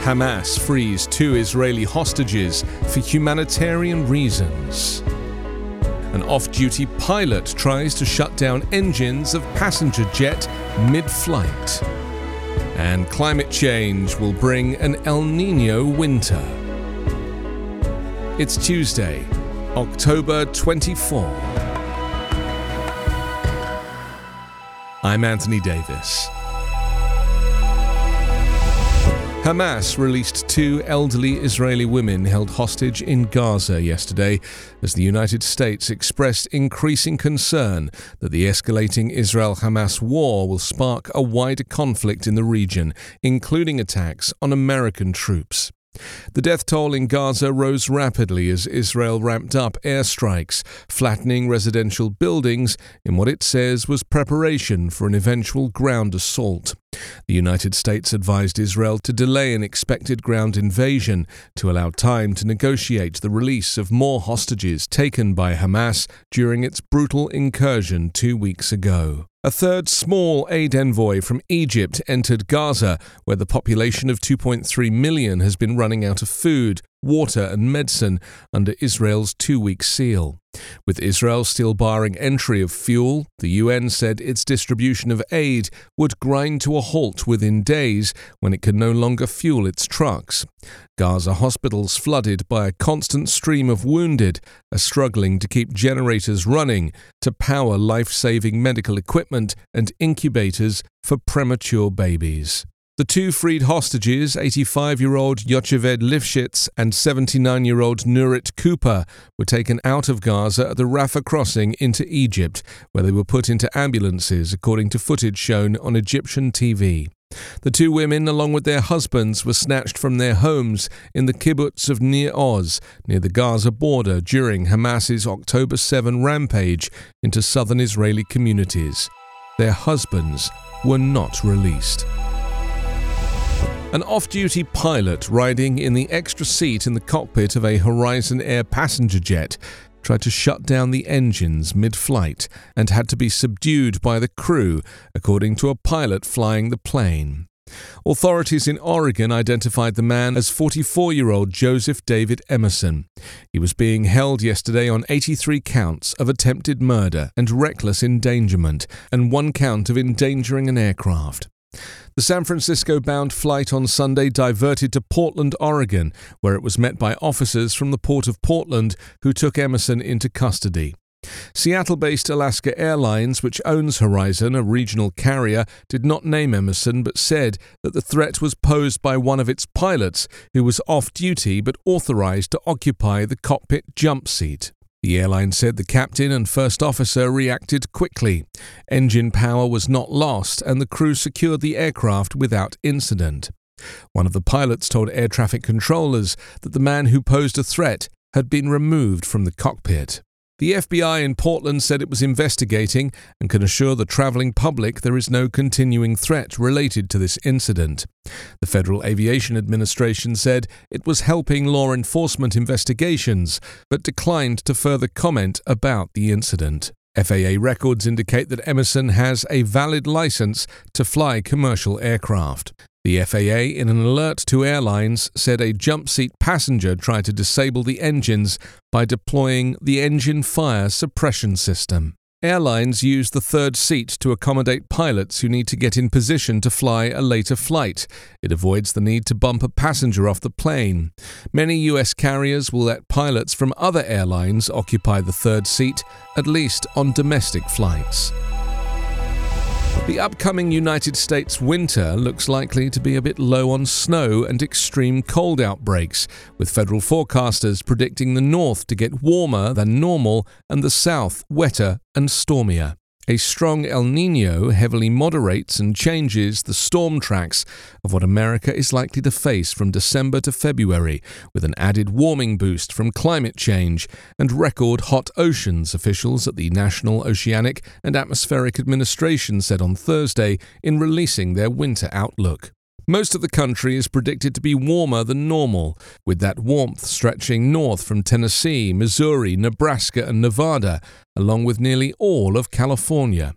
Hamas frees two Israeli hostages for humanitarian reasons. An off duty pilot tries to shut down engines of passenger jet mid flight. And climate change will bring an El Nino winter. It's Tuesday, October 24. I'm Anthony Davis. Hamas released two elderly Israeli women held hostage in Gaza yesterday as the United States expressed increasing concern that the escalating Israel Hamas war will spark a wider conflict in the region, including attacks on American troops. The death toll in Gaza rose rapidly as Israel ramped up airstrikes, flattening residential buildings in what it says was preparation for an eventual ground assault. The United States advised Israel to delay an expected ground invasion to allow time to negotiate the release of more hostages taken by Hamas during its brutal incursion two weeks ago. A third small aid envoy from Egypt entered Gaza, where the population of 2.3 million has been running out of food, water, and medicine under Israel's two week seal. With Israel still barring entry of fuel, the UN said its distribution of aid would grind to a halt within days when it could no longer fuel its trucks. Gaza hospitals flooded by a constant stream of wounded are struggling to keep generators running to power life saving medical equipment and incubators for premature babies. The two freed hostages, 85 year old Yocheved Lifshitz and 79 year old Nurit Cooper, were taken out of Gaza at the Rafah crossing into Egypt, where they were put into ambulances, according to footage shown on Egyptian TV. The two women, along with their husbands, were snatched from their homes in the kibbutz of Nir Oz, near the Gaza border, during Hamas's October 7 rampage into southern Israeli communities. Their husbands were not released. An off duty pilot riding in the extra seat in the cockpit of a Horizon Air passenger jet tried to shut down the engines mid flight and had to be subdued by the crew, according to a pilot flying the plane. Authorities in Oregon identified the man as 44 year old Joseph David Emerson. He was being held yesterday on 83 counts of attempted murder and reckless endangerment, and one count of endangering an aircraft. The San Francisco bound flight on Sunday diverted to Portland, Oregon, where it was met by officers from the Port of Portland who took Emerson into custody. Seattle based Alaska Airlines, which owns Horizon, a regional carrier, did not name Emerson but said that the threat was posed by one of its pilots who was off duty but authorized to occupy the cockpit jump seat. The airline said the captain and first officer reacted quickly. Engine power was not lost, and the crew secured the aircraft without incident. One of the pilots told air traffic controllers that the man who posed a threat had been removed from the cockpit. The FBI in Portland said it was investigating and can assure the travelling public there is no continuing threat related to this incident. The Federal Aviation Administration said it was helping law enforcement investigations, but declined to further comment about the incident. FAA records indicate that Emerson has a valid license to fly commercial aircraft. The FAA, in an alert to airlines, said a jump seat passenger tried to disable the engines by deploying the engine fire suppression system. Airlines use the third seat to accommodate pilots who need to get in position to fly a later flight. It avoids the need to bump a passenger off the plane. Many US carriers will let pilots from other airlines occupy the third seat, at least on domestic flights. The upcoming United States winter looks likely to be a bit low on snow and extreme cold outbreaks, with federal forecasters predicting the north to get warmer than normal and the south wetter and stormier. A strong El Nino heavily moderates and changes the storm tracks of what America is likely to face from December to February, with an added warming boost from climate change and record hot oceans, officials at the National Oceanic and Atmospheric Administration said on Thursday in releasing their winter outlook. Most of the country is predicted to be warmer than normal, with that warmth stretching north from Tennessee, Missouri, Nebraska, and Nevada, along with nearly all of California.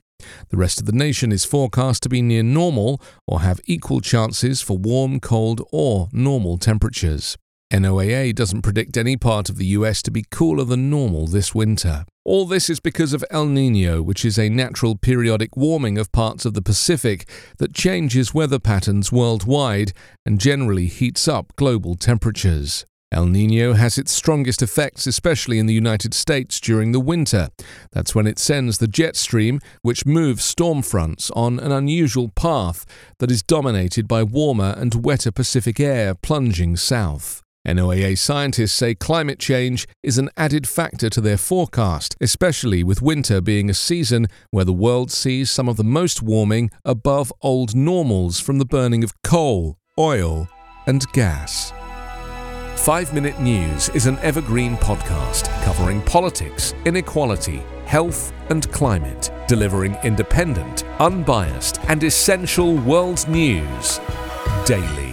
The rest of the nation is forecast to be near normal or have equal chances for warm, cold, or normal temperatures. NOAA doesn't predict any part of the US to be cooler than normal this winter. All this is because of El Nino, which is a natural periodic warming of parts of the Pacific that changes weather patterns worldwide and generally heats up global temperatures. El Nino has its strongest effects, especially in the United States during the winter. That's when it sends the jet stream, which moves storm fronts on an unusual path that is dominated by warmer and wetter Pacific air plunging south. NOAA scientists say climate change is an added factor to their forecast, especially with winter being a season where the world sees some of the most warming above old normals from the burning of coal, oil, and gas. 5 Minute News is an evergreen podcast covering politics, inequality, health, and climate, delivering independent, unbiased, and essential world news daily.